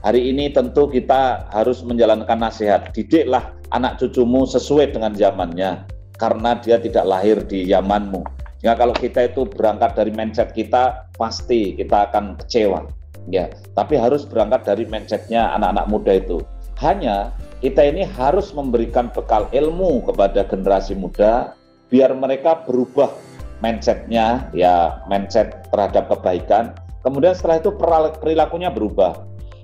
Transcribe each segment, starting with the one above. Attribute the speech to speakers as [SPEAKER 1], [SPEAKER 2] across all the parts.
[SPEAKER 1] hari ini tentu kita harus menjalankan nasihat. Didiklah anak cucumu sesuai dengan zamannya karena dia tidak lahir di zamanmu. Jika kalau kita itu berangkat dari mindset kita, pasti kita akan kecewa. Ya, tapi harus berangkat dari mindsetnya anak-anak muda itu. Hanya kita ini harus memberikan bekal ilmu kepada generasi muda biar mereka berubah mindsetnya ya mindset terhadap kebaikan kemudian setelah itu perilakunya berubah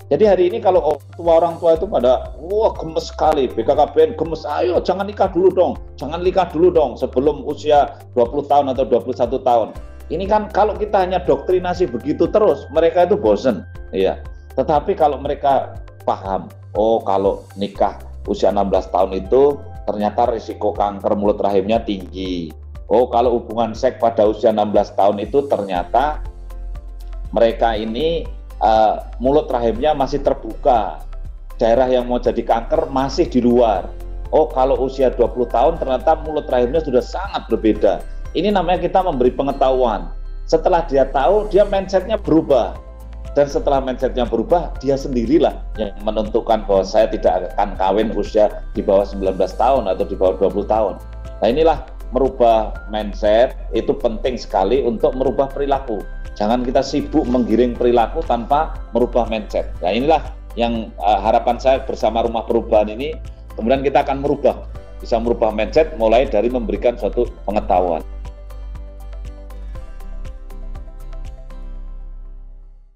[SPEAKER 1] jadi hari ini kalau tua orang tua itu pada wah gemes sekali. BKKBN gemes. Ayo jangan nikah dulu dong. Jangan nikah dulu dong sebelum usia 20 tahun atau 21 tahun. Ini kan kalau kita hanya doktrinasi begitu terus mereka itu bosen. Ya tetapi kalau mereka paham oh kalau nikah usia 16 tahun itu ternyata risiko kanker mulut rahimnya tinggi. Oh kalau hubungan seks pada usia 16 tahun itu ternyata mereka ini uh, mulut rahimnya masih terbuka. Daerah yang mau jadi kanker masih di luar. Oh, kalau usia 20 tahun ternyata mulut rahimnya sudah sangat berbeda. Ini namanya kita memberi pengetahuan. Setelah dia tahu, dia mindsetnya berubah. Dan setelah mindsetnya berubah, dia sendirilah yang menentukan bahwa saya tidak akan kawin usia di bawah 19 tahun atau di bawah 20 tahun. Nah inilah merubah mindset itu penting sekali untuk merubah perilaku. Jangan kita sibuk menggiring perilaku tanpa merubah mindset. Nah inilah yang uh, harapan saya bersama rumah perubahan ini, kemudian kita akan merubah, bisa merubah mindset mulai dari memberikan suatu pengetahuan.